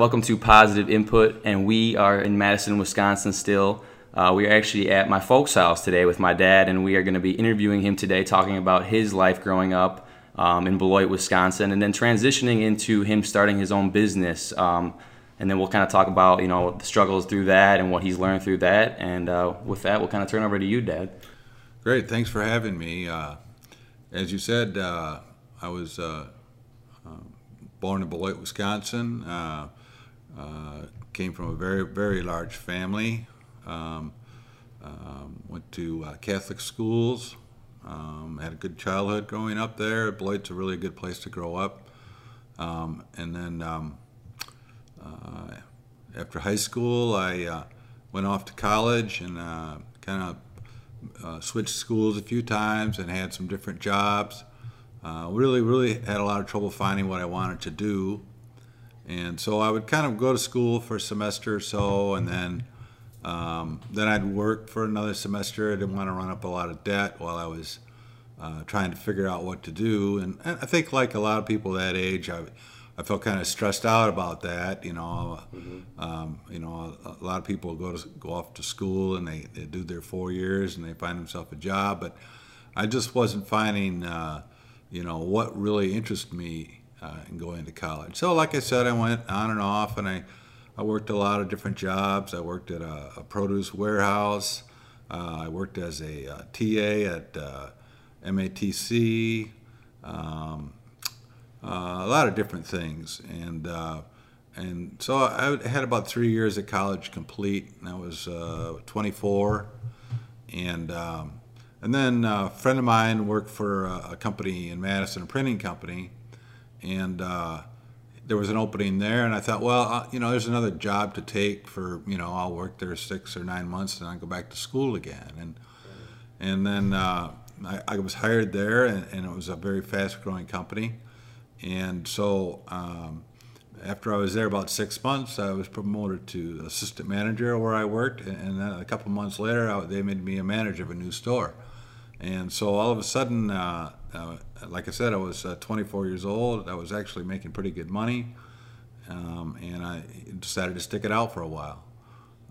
Welcome to Positive Input, and we are in Madison, Wisconsin still. Uh, we are actually at my folks' house today with my dad, and we are going to be interviewing him today, talking about his life growing up um, in Beloit, Wisconsin, and then transitioning into him starting his own business. Um, and then we'll kind of talk about you know the struggles through that and what he's learned through that. And uh, with that, we'll kind of turn over to you, Dad. Great, thanks for having me. Uh, as you said, uh, I was uh, uh, born in Beloit, Wisconsin. Uh, came from a very very large family. Um, um, went to uh, Catholic schools. Um, had a good childhood growing up there. Beloit's a really good place to grow up. Um, and then um, uh, after high school, I uh, went off to college and uh, kind of uh, switched schools a few times and had some different jobs. Uh, really, really had a lot of trouble finding what I wanted to do. And so I would kind of go to school for a semester or so, and then um, then I'd work for another semester. I didn't want to run up a lot of debt while I was uh, trying to figure out what to do. And, and, I think, like a lot of people that age, I, I felt kind of stressed out about that. You know, mm-hmm. um, you know, a, a, lot of people go to go off to school and they, they do their four years and they find themselves a job, but I just wasn't finding, uh, you know, what really interested me uh, in going to college. So, like I said, I went on and off, and I I worked a lot of different jobs. I worked at a, a produce warehouse. Uh, I worked as a, a uh, TA at uh, MATC. Um, uh, a lot of different things, and uh, and so I had about three years of college complete. And I was uh, 24, and um, and then a friend of mine worked for a, a company in Madison, a printing company, and there was an opening there, and I thought, well, uh, you know, there's another job to take for, you know, I'll work there six or nine months, and I go back to school again, and and then uh, I, I, was hired there, and, and, it was a very fast-growing company, and so um, after I was there about six months, I was promoted to assistant manager where I worked, and, and then a couple months later, I, they made me a manager of a new store, and so all of a sudden. Uh, uh, like I said, I was uh, 24 years old. I was actually making pretty good money, um, and I decided to stick it out for a while.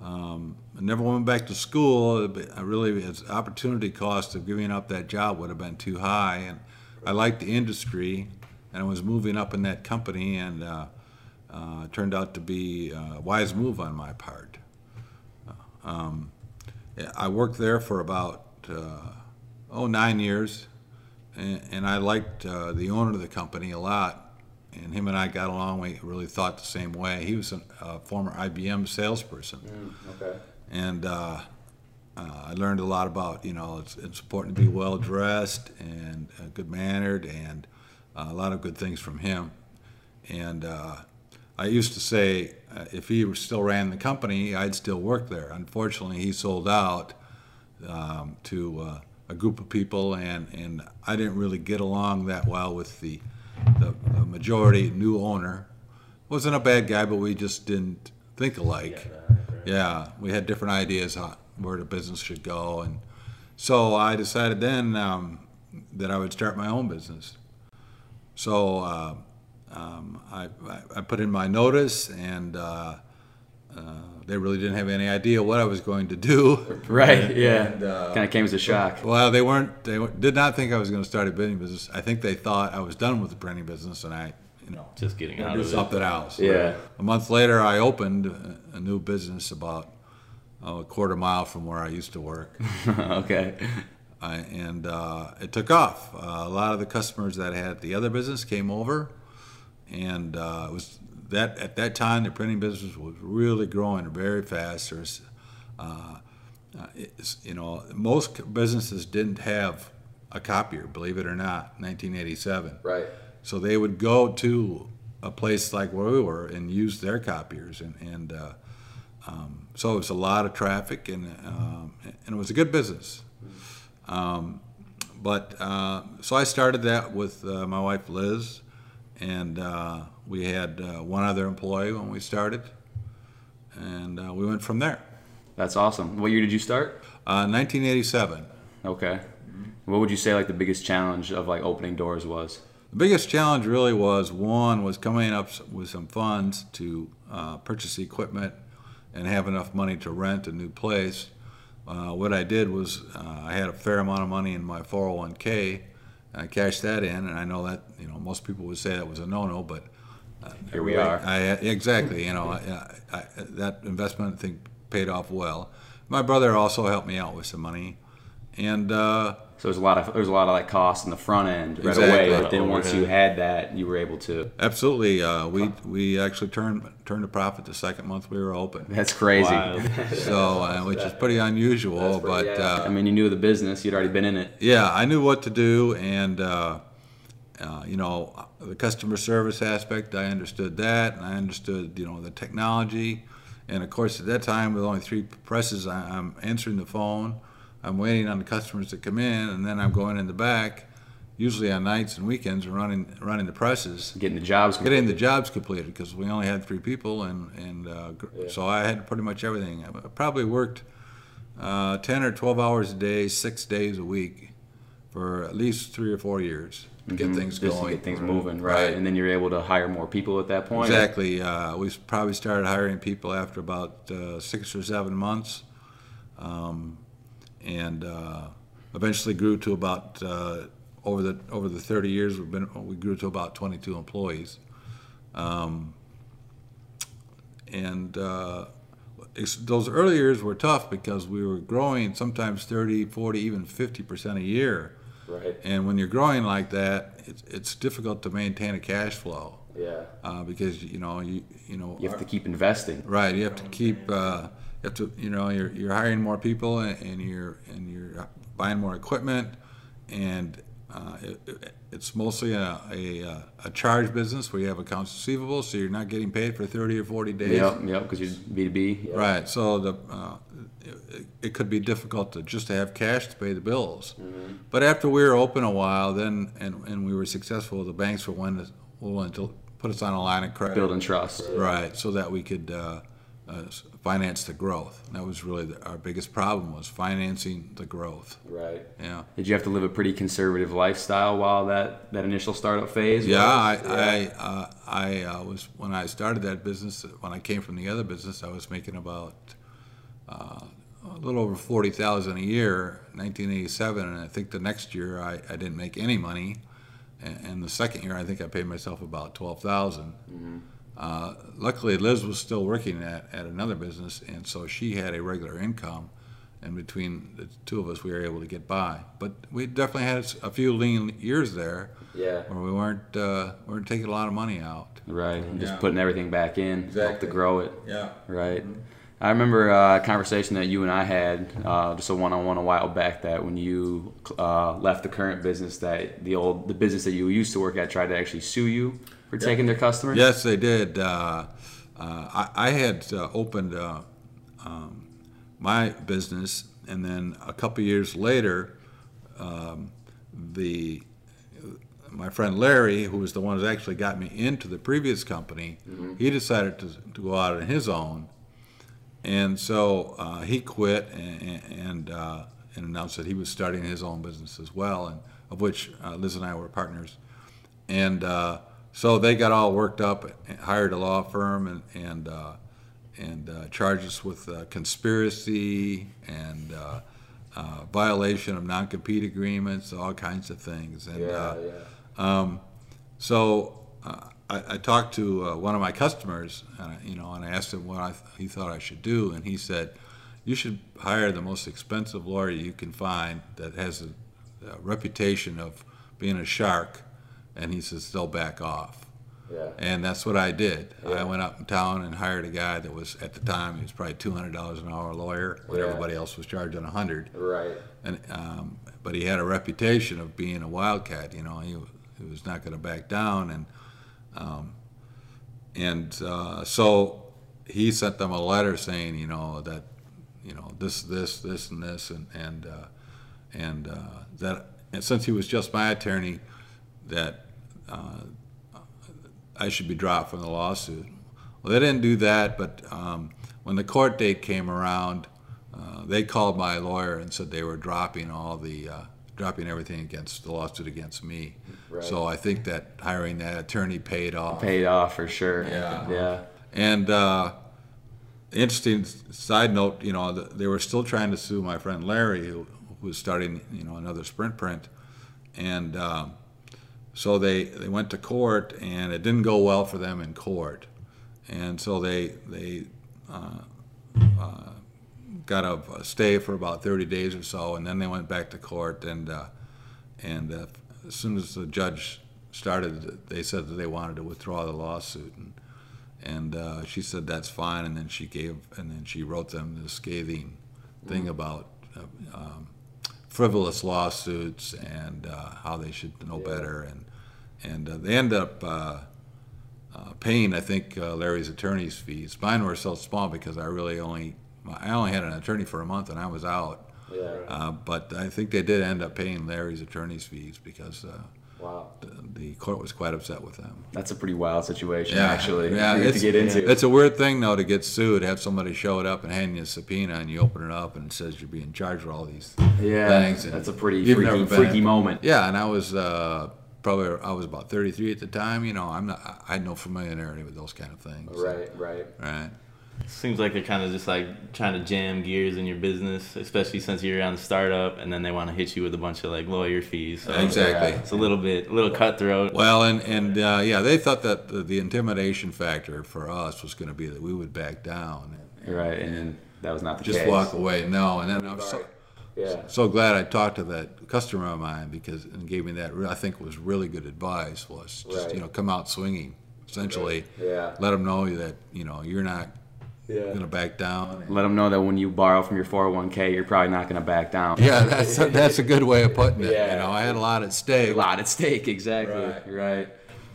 Um, I never went back to school. I really, its opportunity cost of giving up that job would have been too high, and I liked the industry, and I was moving up in that company, and uh, uh, turned out to be a wise move on my part. Um, I worked there for about uh, oh nine years and, and I liked uh, the owner of the company a lot. And him and I got along. We really thought the same way. He was a, a former IBM salesperson. Mm, okay. And uh, uh, I learned a lot about, you know, it's, it's important to be well dressed and uh, good mannered and uh, a lot of good things from him. And uh, I used to say if he still ran the company, I'd still work there. Unfortunately, he sold out um, to a group of people, and, and I didn't really get along that well with the, the, the majority new owner. Wasn't a bad guy, but we just didn't think alike. Yeah, we had different ideas on where the business should go, and so I decided then um, that I would start my own business. So uh, um, I, I, put in my notice, and uh, uh, they really didn't have any idea what I was going to do. Right. And, yeah. And, uh, kind of came as a shock. Well, they weren't. They did not think I was going to start a printing business. I think they thought I was done with the printing business, and I, you know, just getting out do of something else. Yeah. A month later, I opened a new business about oh, a quarter mile from where I used to work. okay. I, and uh, it took off. Uh, a lot of the customers that had the other business came over, and uh, it was that at that time the printing business was really growing very fast. There's, uh, uh you know, most businesses didn't have a copier, believe it or not, 1987. Right. So they would go to a place like where we were and use their copiers, and and uh, um, so it was a lot of traffic, and um, and it was a good business. Um, but uh, so I started that with uh, my wife Liz, and uh, we had uh, one other employee when we started, and uh, we went from there. That's awesome. What year did you start? 1987. Uh, okay. What would you say like the biggest challenge of like opening doors was? The biggest challenge really was one was coming up with some funds to uh, purchase equipment and have enough money to rent a new place. Uh, what I did was uh, I had a fair amount of money in my 401k. And I cashed that in, and I know that you know most people would say that was a no-no, but Here we I- are. I, exactly, you know, I, I, that investment I think paid off well. My brother also helped me out with some money, and uh, So there's a lot of there's a lot of like costs in the front end right Exactly. away, but then once you had that, you were able to. absolutely, uh, we we actually turned turned a profit the second month we were open. That's crazy. Wild. So, uh, which is pretty unusual, but I uh, mean, you knew the business; you'd already been in it. yeah, I knew what to do, and uh, you know, the customer service aspect, I understood that, and I understood you know the technology, and of course at that time with only three presses, I, I'm answering the phone, I'm waiting on the customers to come in, and then I'm going in the back, usually on nights and weekends, running running the presses. Getting the jobs. getting the jobs completed because we only had three people and and uh, gr- so I had pretty much everything. I probably worked uh, ten or twelve hours a day, six days a week, for at least three or four years get things Mm-hmm. just going. to get things moving, right? Right. And then you're able to hire more people at that point. Exactly. Uh, we probably started hiring people after about uh, six or seven months, um, and uh, eventually grew to about uh, over the over the 30 years we've been we grew to about 22 employees, um, and uh, those early years were tough because we were growing sometimes 30, 40, even 50 percent a year. Right. And when you're growing like that, it's, it's difficult to maintain a cash flow Yeah. uh, because you know you you know You have to keep investing. right you have to keep uh, you have to you know you're, you're hiring more people and, and you're and you're buying more equipment and uh, it, it- it's mostly a, a, a charge business where you have accounts receivable so you're not getting paid for 30 or 40 days Yep. Yep. Because you're B two B. right so the uh, it, it could be difficult to just to have cash to pay the bills but after we were open a while then and, and we were successful the banks were willing to, willing to put us on a line of credit Building trust. Right, so that we could uh, uh, finance the growth. And that was really the, our biggest problem was financing the growth. Right. Yeah. Did you have to live a pretty conservative lifestyle while that, that initial startup phase? Yeah, I, was? I, uh, I uh, was when I started that business. When I came from the other business, I was making about uh, a little over forty thousand a year, 1987, and I think the next year I, I didn't make any money, and, and the second year I think I paid myself about twelve Uh, luckily, Liz was still working at, at another business, and so she had a regular income, and between the two of us, we were able to get by. But we definitely had a few lean years there Yeah. where we weren't uh, weren't taking a lot of money out. Right. and Just putting everything back in, help to grow it. Yeah. Right. I remember uh, a conversation that you and I had, uh, just a one-on-one a while back. That when you uh, left the current business, that the old the business that you used to work at tried to actually sue you for taking their customers. Yes, they did. Uh, uh, I, I had uh, opened uh, um, my business, and then a couple years later, um, the my friend Larry, who was the one who actually got me into the previous company, he decided to, to go out on his own, and so uh, he quit and and, uh, and announced that he was starting his own business as well, and of which uh, Liz and I were partners, and uh, so they got all worked up, and hired a law firm, and and uh, and uh, charged us with uh, conspiracy and uh, uh, violation of non-compete agreements, all kinds of things, and. uh, um, so uh, I, I talked to uh, one of my customers, and I, you know, and I asked him what I th- he thought I should do, and he said, "You should hire the most expensive lawyer you can find that has a, a reputation of being a shark," and he says they'll back off. Yeah. And that's what I did. I went up in town and hired a guy that was at the time he was probably two hundred dollars an hour lawyer, when Yeah. everybody else was charging a hundred Right. and um, but he had a reputation of being a wildcat. You know, he, he was not going to back down, and um, and uh, so he sent them a letter saying, you know, that you know this, this, this, and this, and and uh, and uh, that and since he was just my attorney, that uh, I should be dropped from the lawsuit. Well, they didn't do that, but um, when the court date came around, uh, they called my lawyer and said they were dropping all the, uh, dropping everything against the lawsuit against me. Right. So I think that hiring that attorney paid off. Paid off for sure. Yeah. Yeah. And uh, interesting side note, you know, they were still trying to sue my friend Larry, who, who was starting, you know, another Sprint print, and um, so they they went to court, and it didn't go well for them in court, and so they they. Uh, uh, got a, a, stay for about 30 days or so, and then they went back to court. And uh, and uh, as soon as the judge started, they said that they wanted to withdraw the lawsuit, and and uh, she said that's fine. And then she gave, and then she wrote them this scathing thing mm. about uh, um, frivolous lawsuits and uh, how they should know yeah. better, and and uh, they end up. paying, I think, Larry's attorney's fees. Mine were so small because I really only I only had an attorney for a month and I was out. Yeah. Uh, but I think they did end up paying Larry's attorney's fees because uh, wow. the, the, court was quite upset with them. That's a pretty wild situation, yeah. actually. Yeah, it's, to get into. It's a weird thing though to get sued, have somebody show it up and hand you a subpoena, and you open it up and it says you're being charged for all these yeah, things. that's a pretty freaky, freaky moment. Yeah, and I was. Uh, probably I was about 33 at the time. You know, I'm not. I had no familiarity with those kind of things. Right, right, right. Seems like they're kind of just like trying to jam gears in your business, especially since you're on the startup, and then they want to hit you with a bunch of like lawyer fees. So exactly, it's a little bit, a little cutthroat. Well, and and uh, yeah, they thought that the, the intimidation factor for us was going to be that we would back down, and, right, and, that was not the case. just case. walk away. No, and then I was so, yeah. so glad I talked to that customer of mine because and gave me that. I think was really good advice. Was just right. you know come out swinging, essentially. Right. Yeah. Let them know that you know you're not yeah. going to back down. Let them know that when you borrow from your 401k, you're probably not going to back down. Yeah, that's a, that's a good way of putting it. Yeah. You know, I had a lot at stake. A lot at stake, exactly. Right. right.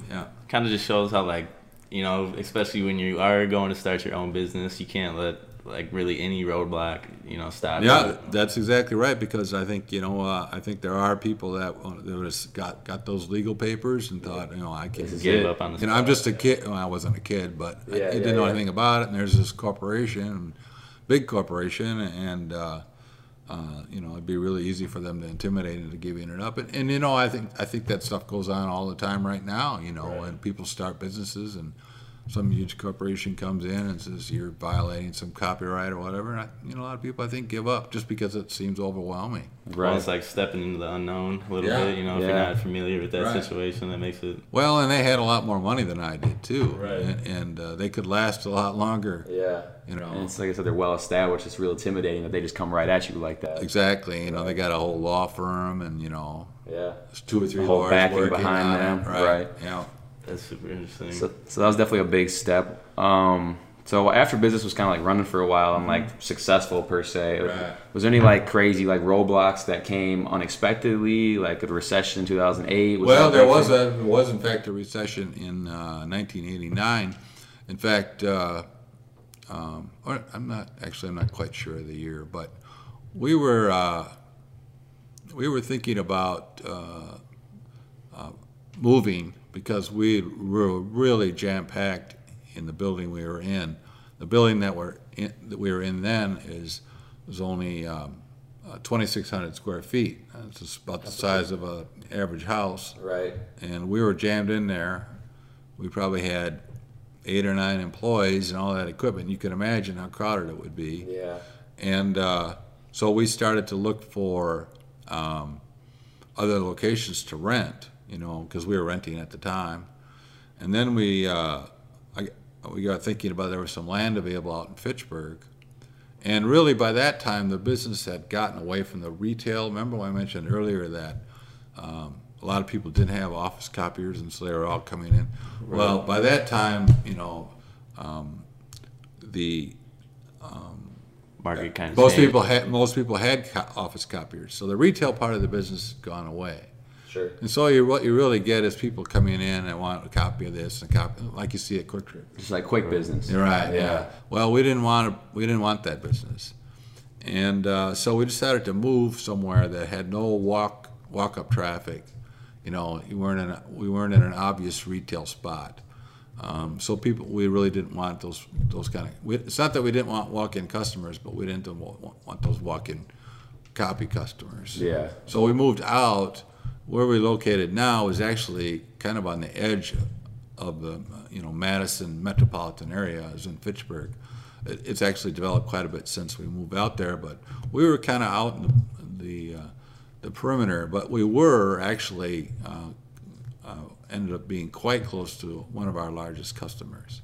Yeah. Kind of just shows how like, you know, especially when you are going to start your own business, you can't let like really any roadblock, you know, stop. Yeah, it. that's exactly right. Because I think you know, uh, I think there are people that that got got those legal papers and thought, you know, I can't give up on the. You know, I'm just a kid. Well, I wasn't a kid, but yeah, I, yeah, didn't know yeah. anything about it. And there's this corporation, big corporation, and. Uh, uh, you know, it'd be really easy for them to intimidate and to give it up. And, and you know, I think I think that stuff goes on all the time right now. You know, right. when people start businesses and some huge corporation comes in and says you're violating some copyright or whatever. And I, you know, a lot of people I think give up just because it seems overwhelming. Right. Well, it's like stepping into the unknown a little yeah. bit. You know, if yeah. you're not familiar with that right. situation, that makes it. Well, and they had a lot more money than I did too. Right. And, and uh, they could last a lot longer. Yeah. You know. And it's like I said, they're well established. It's real intimidating that they just come right at you like that. Exactly. You know, they got a whole law firm, and you know. Yeah. There's two or three a whole lawyers backing working behind on them. It. Right. right. Yeah. That's super interesting. So, so that was definitely a big step. Um, so after business was kind of like running for a while and like successful per se, Right. was there any like crazy like roadblocks that came unexpectedly, like a recession in 2008? Was Well, there was a there was in fact a recession in uh, 1989. In fact, uh, um, or I'm not actually I'm not quite sure of the year, but we were uh, we were thinking about uh, moving because we were really jam packed in the building we were in. The building that we're in, that we were in then is was only um, uh, 2,600 square feet. It's about the size of an average house right. and we were jammed in there. We probably had eight or nine employees and all that equipment. You can imagine how crowded it would be. Yeah. And uh, so we started to look for um, other locations to rent, you know, because we were renting at the time. And then we, uh, I, we got thinking about there was some land available out in Fitchburg. And really, by that time, the business had gotten away from the retail. Remember, when I mentioned earlier that um, a lot of people didn't have office copiers, and so they were all coming in. Well, by that time, you know, um, the Market kind of most changed. people had most people had co- office copiers, so the retail part of the business has gone away. Sure. And so you, what you really get is people coming in and want a copy of this and a copy, like you see at Quick Trip. Just like quick business. You're right. Yeah. Yeah. Well, we didn't want to, we didn't want that business, and uh, so we decided to move somewhere that had no walk walk up traffic. You know, you weren't in a, we weren't in an obvious retail spot. Um, so people, we really didn't want those those kind of. We, it's not that we didn't want walk-in customers, but we didn't want, want those walk-in copy customers. Yeah. So we moved out. Where we're located now is actually kind of on the edge of the you know Madison metropolitan area is in Fitchburg. It's actually developed quite a bit since we moved out there, but we were kind of out in the the, uh, the perimeter. But we were actually uh, uh, ended up being quite close to one of our largest customers.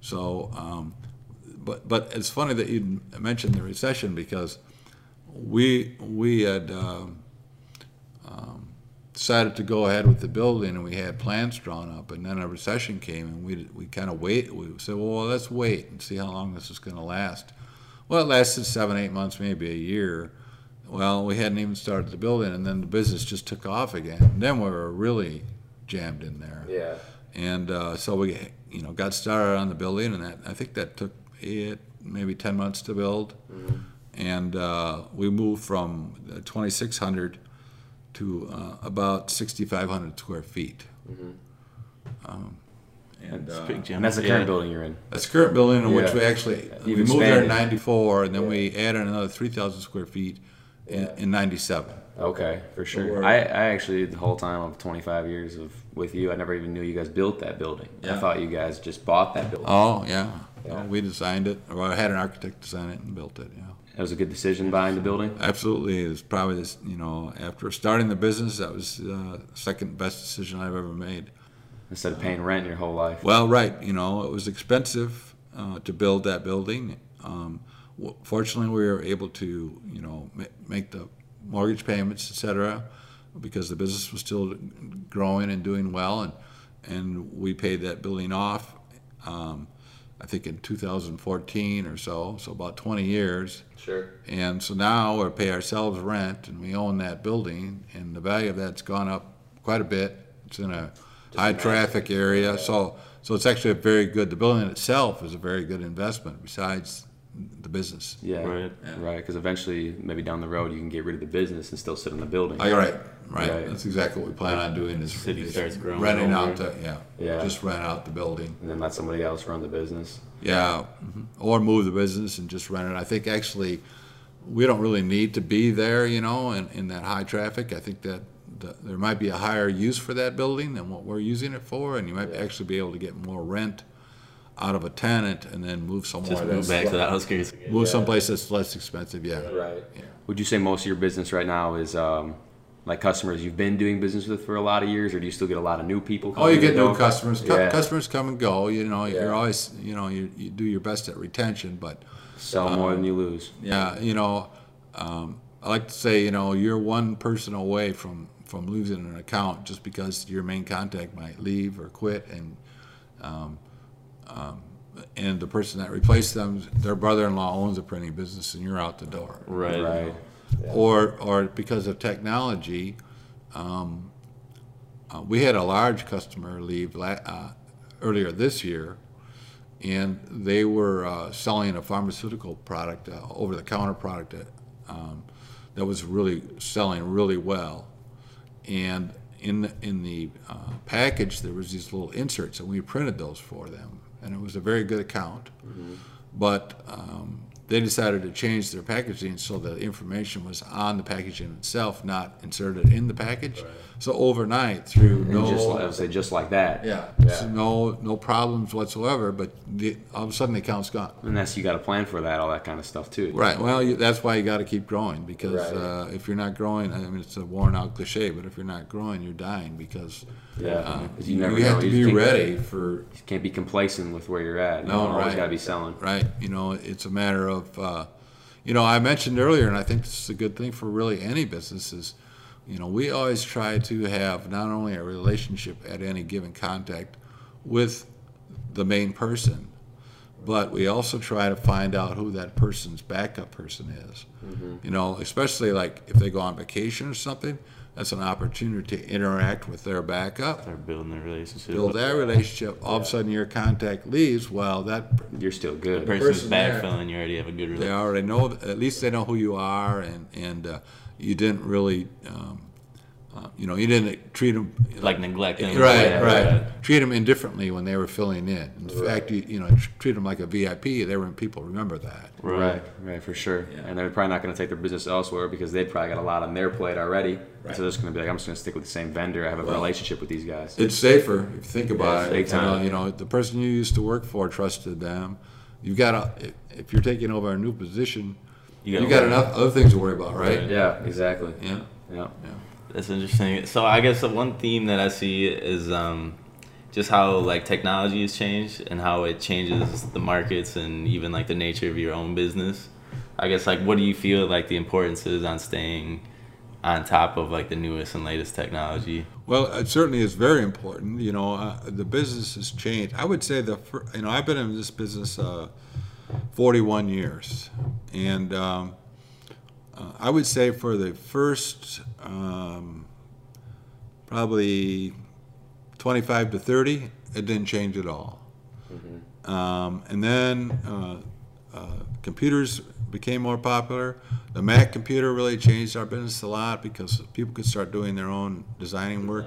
So, um, but but it's funny that you mentioned the recession because we we had. Um, decided to go ahead with the building and we had plans drawn up and then a recession came and we, we kind of wait we said well let's wait and see how long this is going to last. Well it lasted seven eight months maybe a year. Well we hadn't even started the building and then the business just took off again. And then we were really jammed in there. Yeah. and uh, so we you know got started on the building and that i think that took eight maybe 10 months to build. And uh, we moved from 2600 to uh, about 6,500 square feet. Um, and It's uh, big. And that's the Yeah. current building you're in. that's the current building in which we actually we You've moved there in '94, and then we added another 3,000 square feet in, in '97. Okay, for sure. we're- I, I actually the whole time of 25 years of with you, I never even knew you guys built that building. I thought you guys just bought that building. Oh yeah, No, Yeah. we designed it, or I had an architect design it and built it. Yeah. It was a good decision buying the building. Absolutely, it was probably this. You know, after starting the business, that was uh, second best decision I've ever made. Instead of paying rent your whole life. Well, right. You know, it was expensive uh, to build that building. Um, fortunately, we were able to, you know, ma- make the mortgage payments, etc., because the business was still growing and doing well, and and we paid that building off. Um, I think in 2014 or so, so about 20 years. Sure. And so now we pay ourselves rent, and we own that building, and the value of that's gone up quite a bit. It's in a high traffic area, so so it's actually a very good. The building itself is a very good investment. Besides the business. Yeah. Right. Right. Because eventually, maybe down the road, you can get rid of the business and still sit in the building. Oh, you're right, right. Right. That's exactly what we plan on doing. Is, City is starts growing renting over. out the yeah, Yeah. just rent out the building. And then let somebody else run the business. Yeah, mhm. or move the business and just rent it. I think actually, we don't really need to be there, you know, in, in that high traffic. I think that the, there might be a higher use for that building than what we're using it for, and you might actually be able to get more rent out of a tenant and then move somewhere Just move that's back to the outskirts. move someplace that's less expensive. Yeah, Right. Would you say most of your business right now is um, like customers you've been doing business with for a lot of years, or do you still get a lot of new people? Oh, you get new door? customers. Cu- Yeah. Customers come and go. You know, Yeah. you're always, you know, you, you do your best at retention, but Sell more than you lose. Yeah, you know, um, I like to say, you know, you're one person away from from losing an account just because your main contact might leave or quit, and um, um, and the person that replaced them, their brother-in-law owns a printing business, and you're out the door. Right. Right. Or or because of technology, um, uh, we had a large customer leave la- uh, earlier this year, and they were uh, selling a pharmaceutical product, uh, over-the-counter product that, um, that was really selling really well. And in the, in the uh, package, there was these little inserts, and we printed those for them, and it was a very good account. But um, they decided to change their packaging so the information was on the packaging itself, not inserted in the package. So overnight, through And no just I would say just like that. yeah. Yeah. So no, no problems whatsoever, but the, all of a sudden the account's gone. And that's you got to plan for that, all that kind of stuff too. Right. Well, you, that's why you got to keep growing because Right. uh, if you're not growing, I mean, it's a worn out cliche, but if you're not growing, you're dying because Yeah. uh, you, never you have to be ready for You can't be complacent with where you're at. You No, always right. got to be selling. right. You know, it's a matter of, uh, you know, I mentioned earlier, and I think this is a good thing for really any business is, you know, we always try to have not only a relationship at any given contact with the main person, but we also try to find out who that person's backup person is. You know, especially like if they go on vacation or something, that's an opportunity to interact with their backup, Start building their relationship. build that relationship. All of a sudden, your contact leaves. Well, that You're still good. The person's person backfilling. You already have a good relationship. they already know. At least they know who you are, and and uh, you didn't really um, uh, you know, you didn't treat them Like neglect them. Right, Yeah, right. Treat them indifferently when they were filling in. In fact, you, you know, treat them like a VIP. They were people remember that. Right, right, for sure. And they're probably not going to take their business elsewhere because they've probably got a lot on their plate already. Right. So they're just going to be like, I'm just going to stick with the same vendor. I have a relationship with these guys. It's safer if you think about Yeah, it. big You know, time. You know, the person you used to work for trusted them. You've got to, if, if you're taking over a new position, You you, gotta got worry. enough other things to worry about, right? Right. yeah, exactly. Yeah. Yeah. That's interesting. So I guess the one theme that I see is um, just how like technology has changed and how it changes the markets and even like the nature of your own business. I guess like what do you feel like the importance is on staying on top of like the newest and latest technology? Well, it certainly is very important. You know, uh, the business has changed. I would say the fir- you know I've been in this business uh, 41 years, and um, uh, I would say for the first um, probably 25 to 30, it didn't change at all. Um, and then uh, uh, computers became more popular. The Mac computer really changed our business a lot because people could start doing their own designing work.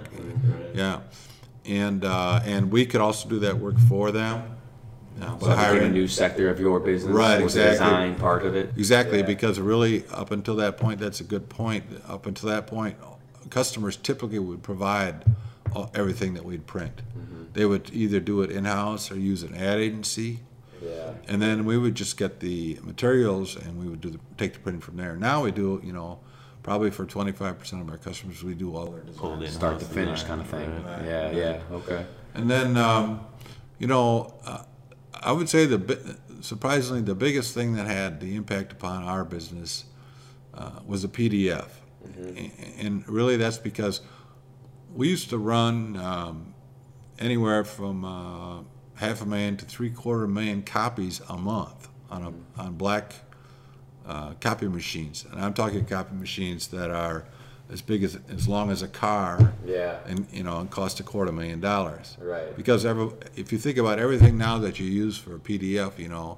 Yeah, and uh, and we could also do that work for them. By So hiring a new sector of your business. Right, was the exactly. design part of it. Exactly, Yeah. because really, up until that point, that's a good point. Up until that point, customers typically would provide all- everything that we'd print. They would either do it in-house or use an ad agency, Yeah. and then we would just get the materials and we would do the, take the printing from there. Now we do, you know, probably for twenty-five percent of our customers, we do all their designs. in. Start to finish kind of thing. Right. Yeah, yeah. Okay. And then, um, you know, uh, I would say the surprisingly the biggest thing that had the impact upon our business uh, was the PDF, A- and really that's because we used to run um, anywhere from uh, half a million to three quarter million copies a month on a on black uh, copy machines, and I'm talking copy machines that are as big as as long as a car Yeah. and you know and cost a quarter million dollars. Right. Because every, if you think about everything now that you use for a PDF, you know,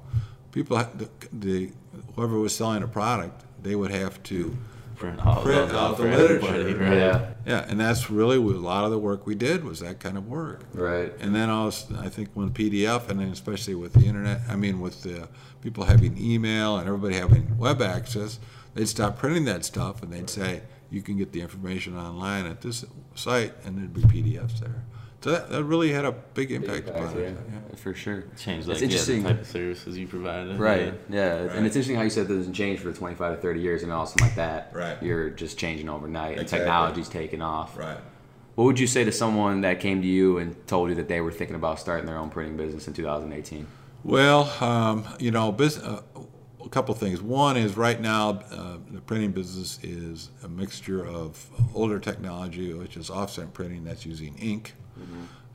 people the, the whoever was selling a product, they would have to Print all Print those out out the for literature, everybody, right? right? Yeah. yeah, and that's really what a lot of the work we did was that kind of work. Right. And then also, I think when PDF, and then especially with the internet, I mean, with the people having email and everybody having web access, they'd stop printing that stuff and they'd say, you can get the information online at this site, and there'd be PDFs there. So that, that really had a big impact upon it. yeah. For sure. Change It's like yeah, the interesting. type of services you provided. Right. Yeah. And Right. it's interesting how you said that doesn't change for the 25 to 30 years and all something like that. Right. You're just changing overnight and Exactly. technology's taking off. Right. What would you say to someone that came to you and told you that they were thinking about starting their own printing business in 2018? Well, um, you know, business, uh, a couple things. One is right now, uh, the printing business is a mixture of older technology, which is offset printing, that's using ink,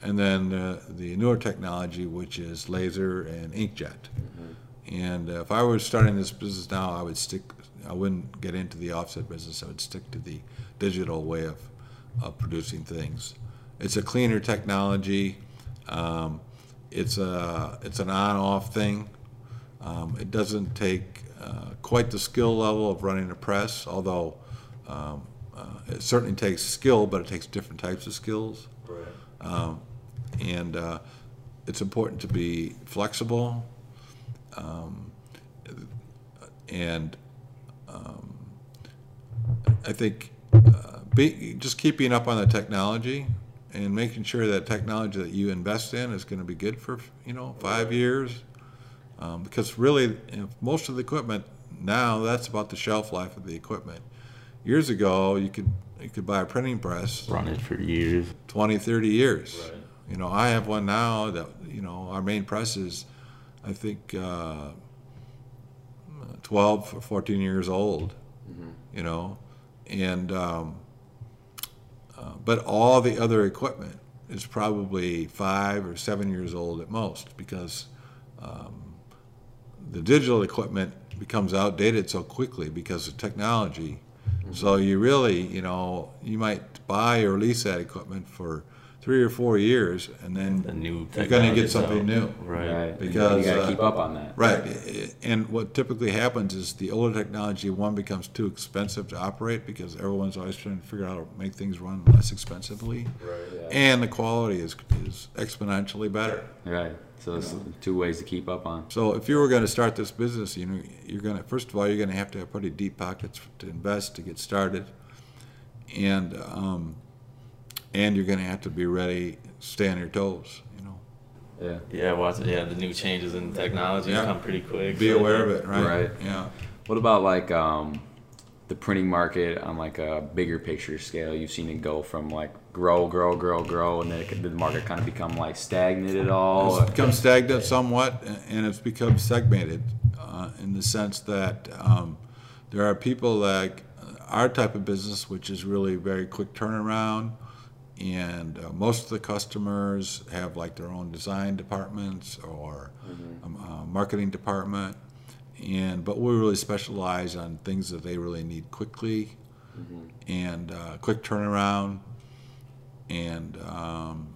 and then uh, the newer technology, which is laser and inkjet. And uh, if I were starting this business now, I would stick. I wouldn't get into the offset business. I would stick to the digital way of, of producing things. It's a cleaner technology. Um, it's a it's an on-off thing. Um, it doesn't take uh, quite the skill level of running a press, although um, uh, it certainly takes skill, but it takes different types of skills. Um, and uh, it's important to be flexible. Um, and um, I think uh, be, just keeping up on the technology and making sure that technology that you invest in is going to be good for you know five years. Um, because really, you know, most of the equipment now that's about the shelf life of the equipment. Years ago, you could you could buy a printing press Run it for years. 20, 30 years. You know, I have one now that, you know, our main press is, I think, uh, 12 or 14 years old, you know, and, um, uh, but all the other equipment is probably five or seven years old at most because um, the digital equipment becomes outdated so quickly because of technology. So you really, you know, you might buy or lease that equipment for three or four years, and then The new you're going to get something new. Right. Right. Because, you got to uh, keep up on that. Right, and what typically happens is the older technology, one becomes too expensive to operate because everyone's always trying to figure out how to make things run less expensively. Right. And the quality is, is exponentially better. Right. So it's two ways to keep up on. So if you were gonna start this business, you know, you're gonna, first of all, you're gonna have to have pretty deep pockets to invest to get started. And, um, and you're gonna have to be ready, stay on your toes, you know. Yeah. Yeah, watch yeah, the new changes in technology Yeah. come pretty quick. Be so- aware of it, right? Right. Yeah. What about like um, the printing market on like a bigger picture scale? You've seen it go from like grow, grow, grow, grow, and then it, could- the market kind of become like stagnant at all. It's become stagnant somewhat, and it's become segmented uh, in the sense that um, there are people like our type of business, which is really very quick turnaround, and uh, most of the customers have like their own design departments or um, uh, marketing department, and but we really specialize on things that they really need quickly, and uh, quick turnaround, and um,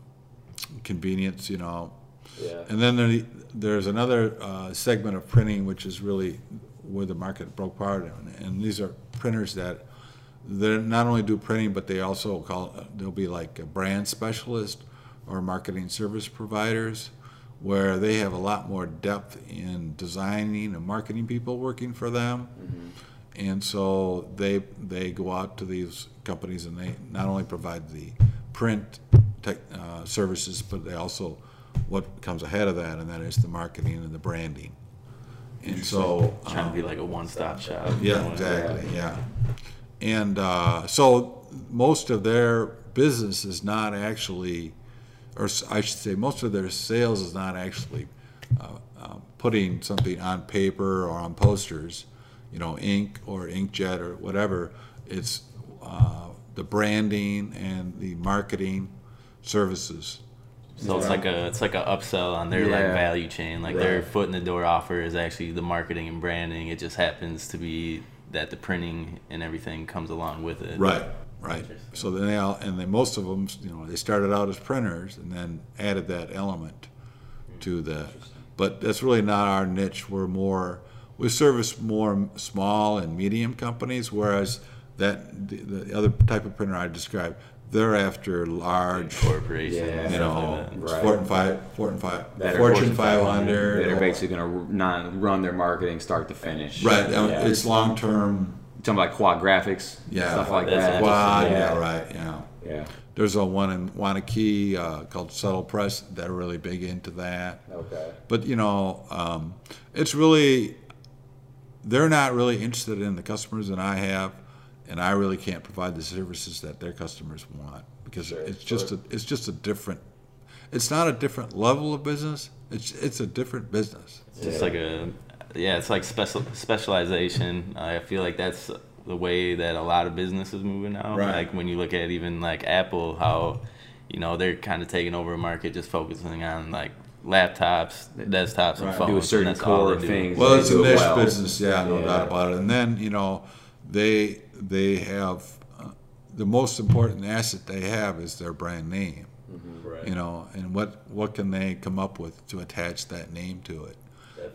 convenience, you know. Yeah. And then there, there's another uh, segment of printing which is really where the market broke apart, and, and these are printers that they not only do printing, but they also call they'll be like a brand specialist or marketing service providers, where they have a lot more depth in designing and marketing people working for them. And so they they go out to these companies and they not only provide the print tech, uh, services, but they also what comes ahead of that, and that is the marketing and the branding. And so, Trying um, to be like a one-stop shop. yeah, exactly, yeah. And uh, so most of their business is not actually, or I should say, most of their sales is not actually uh, uh, putting something on paper or on posters, you know, ink or inkjet or whatever. It's uh, the branding and the marketing services. So it's like a it's like an upsell on their like value chain. Like their foot in the door offer is actually the marketing and branding. It just happens to be that the printing and everything comes along with it. Right, right. So then they all, and then most of them, you know, they started out as printers and then added that element hmm. to the, but that's really not our niche. We're more, we service more small and medium companies, whereas that, the, the other type of printer I described, they're after large, corporations, Yeah. you know. Right. Fortune five, Fortune five, Fortune five hundred. That are basically going to not run their marketing start to finish. Right, Yeah. it's long-term, Talking about Quad Graphics, Yeah. stuff like That's that. quad, yeah, yeah, right, yeah. yeah. There's a one in Waunakee uh, called Suttle-Straus. They're really big into that. Okay. But you know, um, it's really they're not really interested in the customers that I have, and I really can't provide the services that their customers want because Sure, it's just sure. a it's just a different. It's not a different level of business. It's it's a different business. It's just like a yeah, it's like special specialization. I feel like that's the way that a lot of business is moving now. Right. Like when you look at even like Apple, how you know they're kind of taking over a market, just focusing on like laptops, desktops, and phones. Do a certain and core of things. Well, it's a niche well. business, yeah, no Yeah. doubt about it. And then you know, they they have uh, the most important asset they have is their brand name. Right. You know, and what what can they come up with to attach that name to it?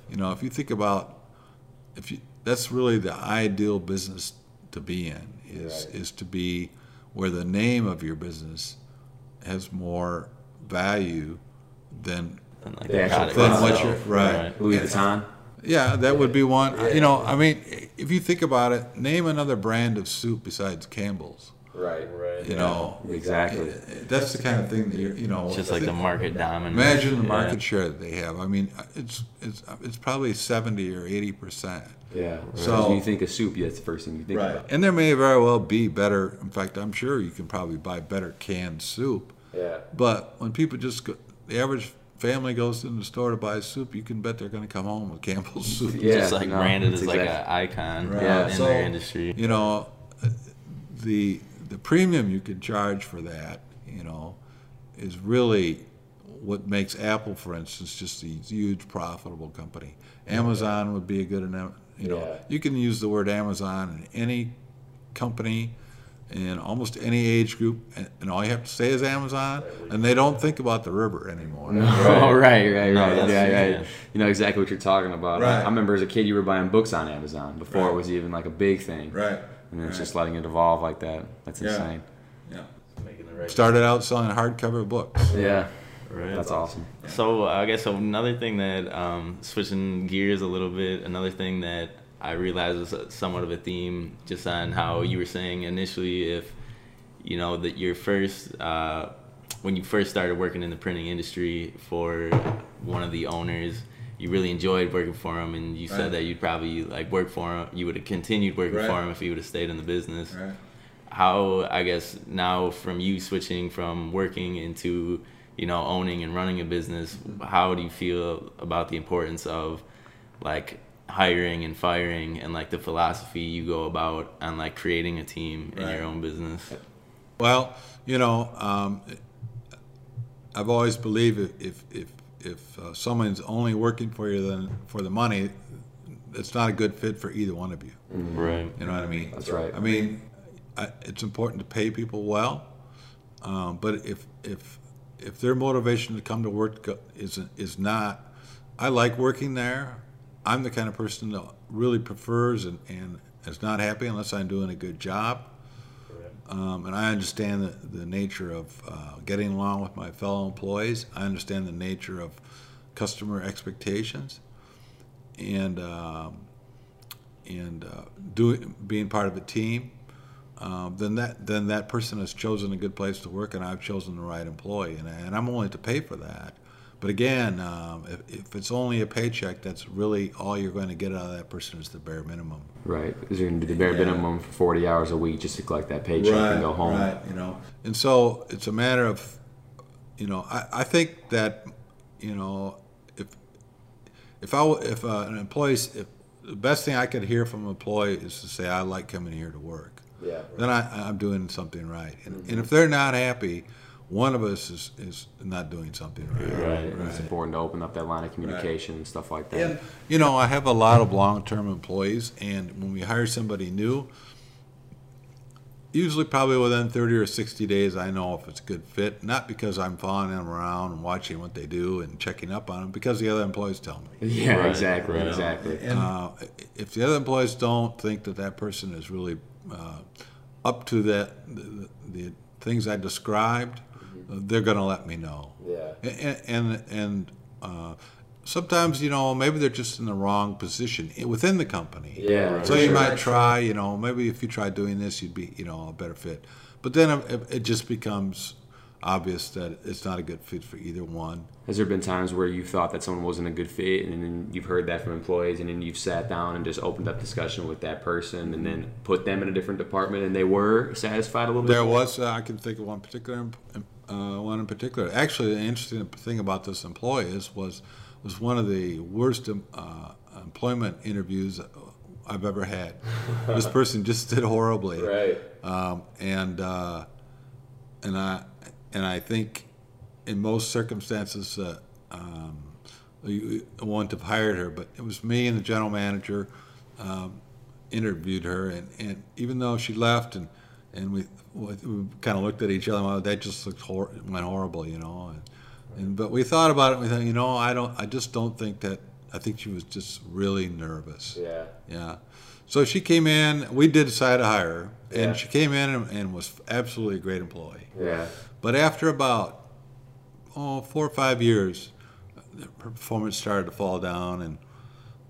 You know, if you think about if you that's really the ideal business to be in is Right. is to be where the name of your business has more value than And, like, The actual what you're- right. Louis Vuitton. Yeah, that would be one. You know, I mean, if you think about it, name another brand of soup besides Campbell's. Right. Right. You know, Exactly. that's the kind of thing that you're, you know. It's just like the market dominance. Imagine the Yeah. market share that they have. I mean, it's it's it's probably seventy or eighty percent. Yeah. So- So when you think of soup, yeah, that's the first thing you think about. And there may very well be better. In fact, I'm sure you can probably buy better canned soup. Yeah. But when people just go, the average family goes in the store to buy soup, you can bet they're going to come home with Campbell's soup. Yeah. just like no, branded that's as like an icon Right. uh, in So- their industry. You know, the the premium you could charge for that, you know, is really what makes Apple, for instance, just a huge profitable company. Amazon would be a good enough. You know, Yeah. you can use the word Amazon in any company, in almost any age group, and, and all you have to say is Amazon, and they don't think about the river anymore. Oh, right, right, No, right. that's- yeah, right. yeah. You know exactly what you're talking about. Right. I remember as a kid, you were buying books on Amazon before Right. it was even like a big thing. Right. And then it's right. just letting it evolve like that. That's insane. Yeah. Making the right Started out selling hardcover books. Yeah. Right. That's awesome. So I guess another thing that um, switching gears a little bit, another thing that I realized was somewhat of a theme, just on how you were saying initially, if you know that your first uh, when you first started working in the printing industry for one of the owners, you really enjoyed working for him, and you Right. said that you'd probably like work for him. You would have continued working Right. for him if he would have stayed in the business Right. how I guess now from you switching from working into you know owning and running a business, how do you feel about the importance of like hiring and firing and like the philosophy you go about on like creating a team in Right. your own business? Well, you know, um, I've always believed if if if, if uh, someone's only working for you then for the money, it's not a good fit for either one of you. Right. You know what I mean? That's right. I mean, I, it's important to pay people well, um, but if if if their motivation to come to work is is not, I like working there. I'm the kind of person that really prefers and, and is not happy unless I'm doing a good job. Um, and I understand the, the nature of uh, getting along with my fellow employees. I understand the nature of customer expectations, and um, and uh, doing being part of a team. Um, then that then that person has chosen a good place to work, and I've chosen the right employee, and, and I'm willing to pay for that. But again, um, if, if it's only a paycheck, that's really all you're going to get out of that person is the bare minimum. Right. Is you're going to do the bare Yeah. minimum for 40 hours a week just to collect that paycheck and go home. Right, you know. And so it's a matter of, you know, I, I think that, you know, if if I if uh, an employee's if the best thing I could hear from an employee is to say I like coming here to work, Yeah. then I, I'm doing something right. And, and if they're not happy, one of us is, is not doing something right. Right. And It's important to open up that line of communication and stuff like that. And you know, I have a lot of long-term employees, and when we hire somebody new, usually probably within 30 or 60 days, I know if it's a good fit. Not because I'm following them around and watching what they do and checking up on them, because the other employees tell me. Yeah, Right, exactly, right. exactly. Uh, if the other employees don't think that that person is really uh, up to that, the, the things I described, they're going to let me know. Yeah. And and, and uh, sometimes you know maybe they're just in the wrong position within the company. Yeah, So you sure. might try, you know, maybe if you try doing this, you'd be, you know, a better fit. But then it, it just becomes obvious that it's not a good fit for either one. Has there been times where you thought that someone wasn't a good fit, and then you've heard that from employees, and then you've sat down and just opened up discussion with that person, and then put them in a different department, and they were satisfied a little bit? There was, uh, I can think of one particular, uh, one in particular. Actually, the interesting thing about this employee is was was one of the worst uh, employment interviews I've ever had. this person just did horribly, Right. um, and uh, and I and I think in most circumstances uh, um, you you wouldn't have hired her, but it was me and the general manager um, interviewed her, and, and even though she left and and we, we kind of looked at each other, well, that just looked hor- went horrible, you know. And, and but we thought about it. and We thought, you know, I don't, I just don't think that. I think she was just really nervous. Yeah. Yeah. So she came in. We did decide to hire her, and Yeah. she came in and, and was absolutely a great employee. Yeah. But after about oh four or five years, her performance started to fall down, and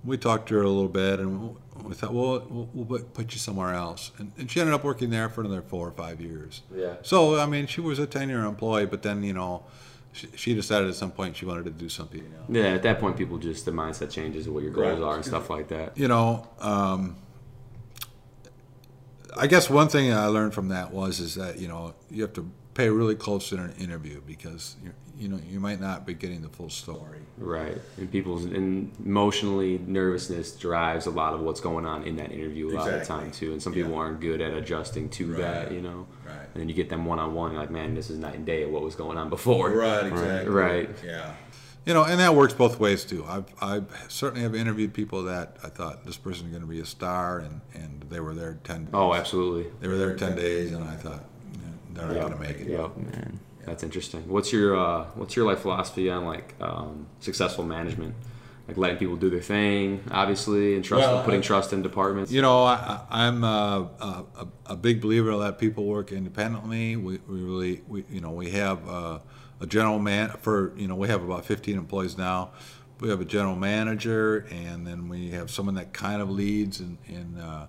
we talked to her a little bit, and we thought, well, we'll, we'll put- you somewhere else, and, and she ended up working there for another four or five years. Yeah. So I mean, she was a ten-year employee, but then you know, she, she decided at some point she wanted to do something else. Yeah, at that point, people just, the mindset changes of what your goals Right. are and stuff like that. you know, um, I guess one thing I learned from that was is that you know you have to pay really close to an interview because you you know you might not be getting the full story. Right. And people's and emotionally nervousness drives a lot of what's going on in that interview a lot of the time too. And some people Yeah. aren't good at adjusting to that, you know. Right. And then you get them one on one, like, man, this is night and day of what was going on before. Right. Exactly. Right. Yeah. you know, and that works both ways too. I've, I certainly have interviewed people that I thought this person's going to be a star, and, and they were there ten. Oh, absolutely. They were there ten days, and I thought yeah, they're not Yeah. going to make it. Yep. Man. That's interesting. What's your uh, what's your life philosophy on like um, successful management? Like letting people do their thing, obviously, and trust, Well, putting I- trust in departments. You know, I, I'm uh, a, a, a big believer that people work independently. We, we really, we, you know, we have uh, a general man for, you know, we have about 15 employees now. We have a general manager, and then we have someone that kind of leads in in uh,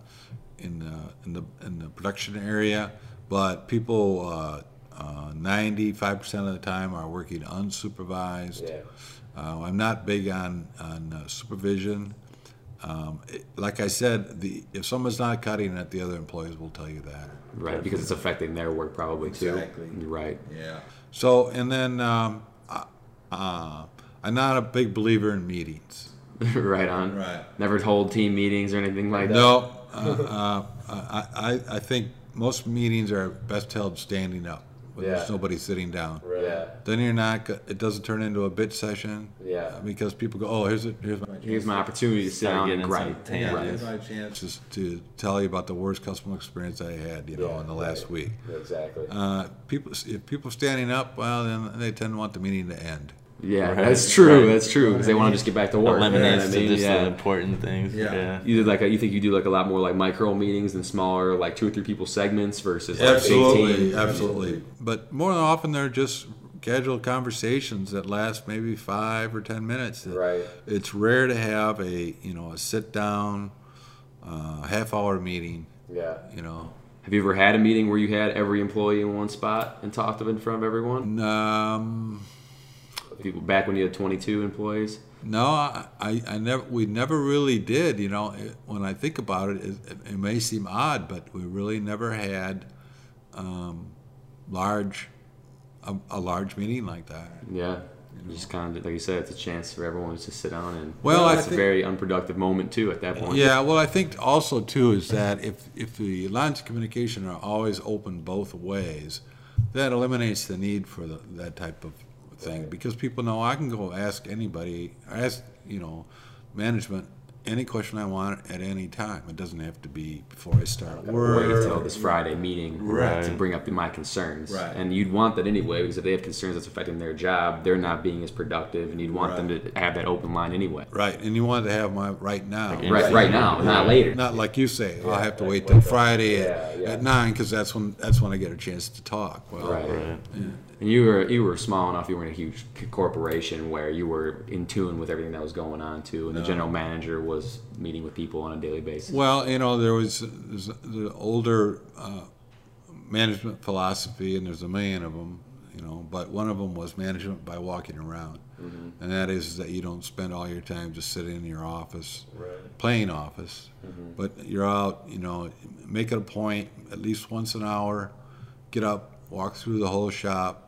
in, uh, in the in the production area. But people, uh, uh, 95% of the time, are working unsupervised. Yeah. Uh, I'm not big on on uh, supervision. Um, it, like I said, the if someone's not cutting it, the other employees will tell you that. Right, because it's affecting their work probably too. Exactly. Right. Yeah. So and then um, uh, uh, I'm not a big believer in meetings. right on. Right. Never hold team meetings or anything like that. No, uh, uh, I, I I think most meetings are best held standing up when Yeah. there's nobody sitting down. Yeah. Then you're not. It doesn't turn into a bitch session. Yeah. Because people go, oh, here's it. Here's my. Here's my opportunity to sit Start down getting and some grind. tangents. Yeah, Right. here's my chance just to tell you about the worst customer experience I had, you know, Yeah, in the last right. week. Exactly. Uh, people, if people standing up, well, then they tend to want the meeting to end. Yeah, Right, that's true. right. That's true because they want to just get back to work. Eliminates you know I mean? just yeah. the important things. Yeah. Yeah. You did like a, you think you do like a lot more like micro meetings and smaller like two or three people segments versus like Absolutely, 18. absolutely. But more than often, they're just casual conversations that last maybe five or ten minutes. Right. It's rare to have a you know a sit down, uh, half hour meeting. Yeah. You know, Have you ever had a meeting where you had every employee in one spot and talked to them in front of everyone? um, People back when you had 22 employees. No, I, I, I never. We never really did. You know, it, when I think about it, it, it may seem odd, but we really never had um, large a, a large meeting like that. Yeah. Just kind of like you said, it's a chance for everyone to sit down and. Well, it's a very unproductive moment too at that point. Yeah. Well, I think also too is that if if the lines of communication are always open both ways, that eliminates the need for the, that type of thing because people know I can go ask anybody, ask you know, management any question I want at any time. It doesn't have to be before I start work. Wait until this Friday meeting Right. to bring up my concerns. Right. And you'd want that anyway because if they have concerns that's affecting their job, they're not being as productive, and you'd want them to have that open line anyway. Right, and you want to have my right now. Right, right now, not later. Not like you say, oh, I'll have to wait till Friday Yeah, at, yeah. at nine because that's when that's when I get a chance to talk. Well, Right. Right. And you were you were small enough. You weren't a huge corporation where you were in tune with everything that was going on too. And the general manager was meeting with people on a daily basis. Well, you know, there was there's the older uh, management philosophy, and there's a million of them, you know. But one of them was management by walking around, and that is that you don't spend all your time just sitting in your office, playing office, but you're out, you know, make it a point at least once an hour, get up, walk through the whole shop.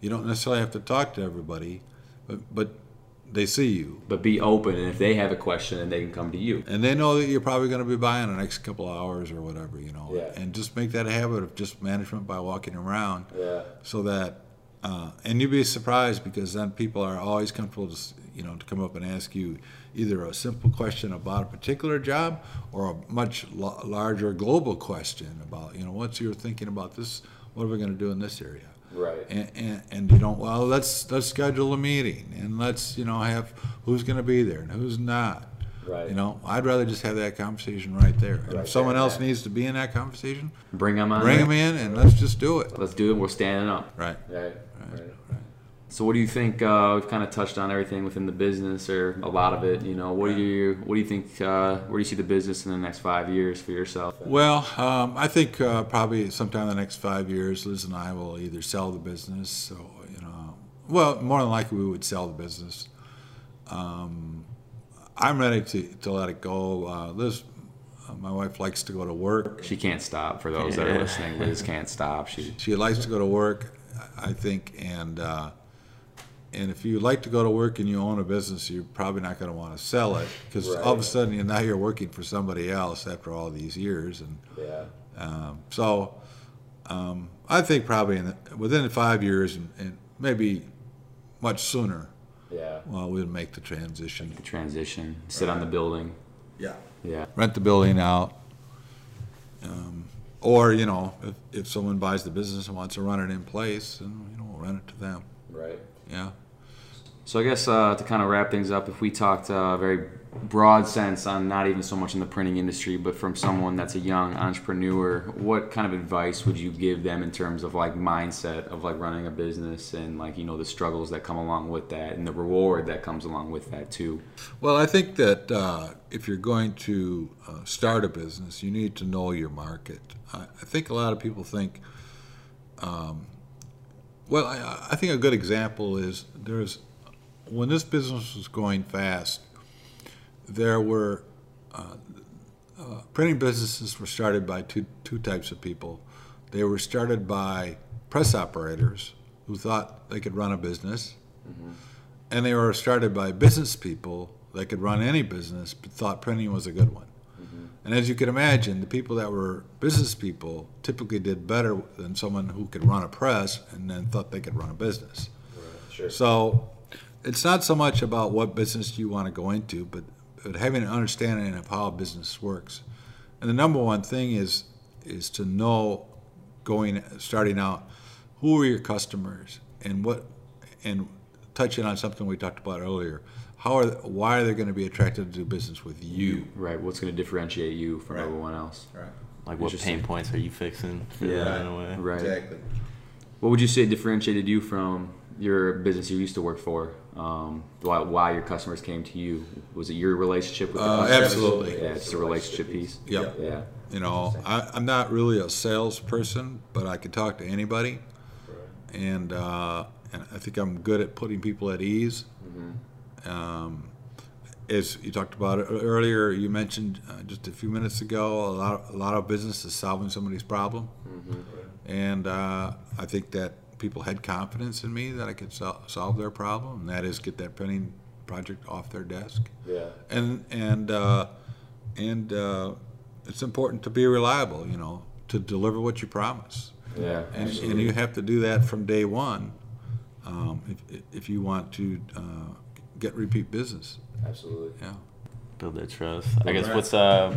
You don't necessarily have to talk to everybody, but but they see you. But be open, and if they have a question, then they can come to you. And they know that you're probably going to be by in the next couple of hours or whatever, you know. Yeah. And just make that a habit of just management by walking around Yeah. so that, uh, and you'd be surprised because then people are always comfortable to, you know, to come up and ask you either a simple question about a particular job or a much l- larger global question about, you know, what's your thinking about this? What are we going to do in this area? Right. and, and, and you don't well let's let's schedule a meeting and let's you know have who's going to be there and who's not Right. you know i'd rather just have that conversation right there Right if someone there, else yeah. needs to be in that conversation Bring them on. bring them in and let's just do it Let's do it. We're standing up. right Right. So, what do you think? Uh, we've kind of touched on everything within the business, or a lot of it. You know, what do you what do you think? Uh, where do you see the business in the next five years for yourself? well um, i think uh, probably sometime in the next five years liz and i will either sell the business or you know well more than likely we would sell the business um, i'm ready to, to let it go uh, liz uh, my wife likes to go to work She can't stop. For those that are listening, Liz can't stop. She She likes to go to work, I think, and uh, and if you like to go to work and you own a business, you're probably not going to want to sell it because all of a sudden you now you're working for somebody else after all these years, and yeah. um, so um, I think probably in the, within five years and, and maybe much sooner, Yeah. well, we'll make the transition. The Transition. Sit on the building. Yeah. Yeah. Rent the building out. Um, Or, you know, if, if someone buys the business and wants to run it in place, then, you know, we'll rent it to them. Right. Yeah. So I guess uh, to kind of wrap things up, if we talked uh, very broad sense on not even so much in the printing industry, but from someone that's a young entrepreneur, what kind of advice would you give them in terms of like mindset of like running a business and like you know the struggles that come along with that and the reward that comes along with that too? Well, I think that uh, if you're going to uh, start a business, you need to know your market. I, I think a lot of people think, um, well, I, I think a good example is there's when this business was going fast, there were uh, uh, printing businesses were started by two two types of people. They were started by press operators who thought they could run a business, and they were started by business people that could run any business but thought printing was a good one. And as you can imagine, the people that were business people typically did better than someone who could run a press and then thought they could run a business. Sure. So it's not so much about what business you want to go into, but, but having an understanding of how business works. And the number one thing is is to know going starting out who are your customers and what and touching on something we talked about earlier. How are why are they going to be attracted to do business with you? Right. What's going to differentiate you from Right. everyone else? Right. Like what pain points are you fixing for Yeah. that in a way? Right. Exactly. What would you say differentiated you from your business you used to work for? Um, why, why your customers came to you? Was it your relationship with the Uh, customers? absolutely. Yeah, it's a relationship piece. Yep. Yeah. You know, I, I'm not really a salesperson, but I can talk to anybody, and uh, and I think I'm good at putting people at ease. Um, as you talked about earlier, you mentioned uh, just a few minutes ago, a lot a lot of business is solving somebody's problem, and uh, I think that people had confidence in me that I could sol- solve their problem, and that is get that printing project off their desk Yeah. and and uh, and uh, it's important to be reliable. You know, to deliver what you promise, Yeah. and, and you have to do that from day one um, if if you want to uh, get repeat business. Absolutely. Yeah. Build that trust. I guess what's uh,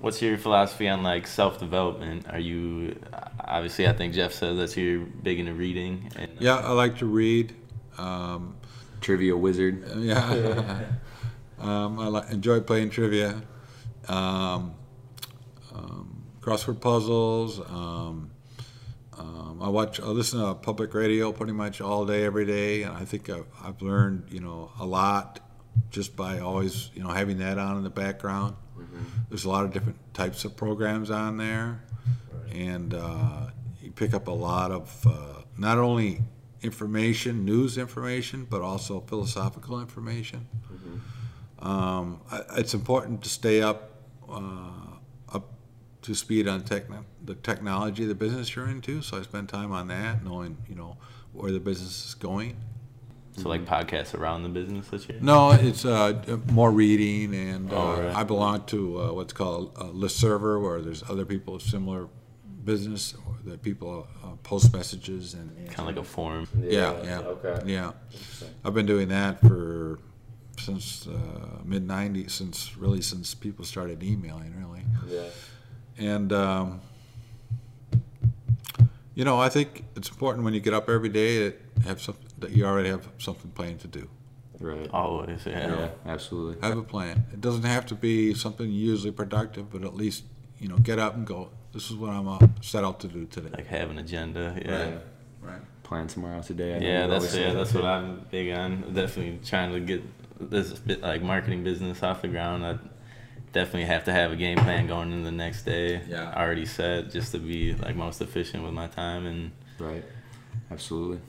what's your philosophy on like self development? Are you obviously? I think Jeff says that you're big into reading. And, Yeah, I like to read. Um, Trivia wizard. yeah, um, I li- enjoy playing trivia, um, um, crossword puzzles. Um, um, I watch, I listen to public radio pretty much all day, every day, and I think I've, I've learned, you know, a lot just by always, you know, having that on in the background. There's a lot of different types of programs on there, and uh, you pick up a lot of uh, not only information, news information, but also philosophical information. Um, I, it's important to stay up uh, up to speed on techno- the technology of the business you're into. So I spend time on that, knowing you know where the business is going. so like podcasts around the business that you're. No, it's uh, more reading, and uh, Oh, right. I belong to uh, what's called a list server, where there's other people of similar business that people uh, post messages and Kind of like a forum. yeah, yeah, Okay. yeah. I've been doing that for since uh, mid '90s, since really since people started emailing, really. Yeah. And um, you know, I think it's important when you get up every day to have something that you already have something planned to do. Right. Always, yeah. Yeah. Absolutely. Have a plan. It doesn't have to be something usually productive, but at least you know, get up and go. This is what I'm uh, set out to do today. Like have an agenda. Yeah. Right. Right. Plan tomorrow today. I Yeah, that's yeah, that's too. what I'm big on. Definitely trying to get this bit like marketing business off the ground. I definitely have to have a game plan going into the next day. Yeah. Already set just to be like most efficient with my time and Right. Absolutely.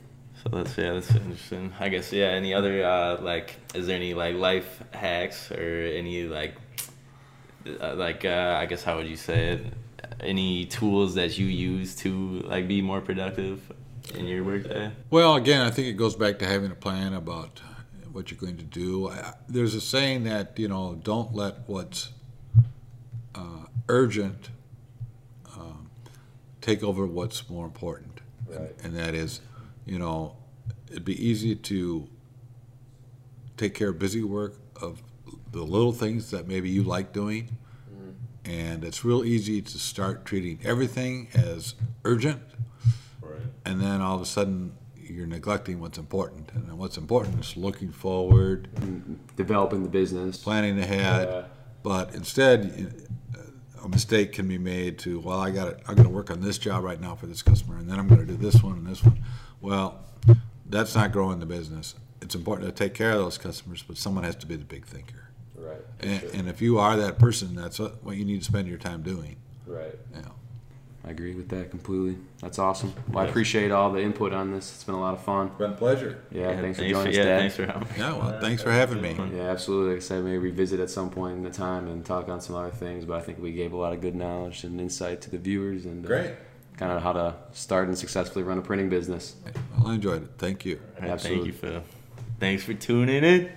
so that's yeah, that's interesting. I guess yeah. Any other uh, like, is there any like life hacks or any like, uh, like uh, I guess how would you say it? Any tools that you use to like be more productive in your workday? Well, again, I think it goes back to having a plan about what you're going to do. I- There's a saying that you know, don't let what's uh, urgent um, take over what's more important, Right. and that is, you know, it'd be easy to take care of busy work of the little things that maybe you like doing. And it's real easy to start treating everything as urgent, Right. and then all of a sudden you're neglecting what's important. And what's important is looking forward, Developing the business. planning ahead. Yeah. But instead, uh, a mistake can be made to, well, I got it. I'm going to work on this job right now for this customer, and then I'm going to do this one and this one. Well, that's not growing the business. It's important to take care of those customers, but someone has to be the big thinker. Right. And, and if you are that person, that's what what you need to spend your time doing. Right. You know. I agree with that completely. That's awesome. Well, I appreciate all the input on this. It's been a lot of fun. It's Been a pleasure. Yeah, thanks for thanks joining us, yeah, Dad. thanks for having me. Yeah, well, thanks for having me. Yeah, absolutely. Like I said, maybe revisit at some point in the time and talk on some other things. But I think we gave a lot of good knowledge and insight to the viewers and uh, kind of how to start and successfully run a printing business. Well, I enjoyed it. Thank you. All right, Absolutely. Thank you, Phil. Thanks for tuning in.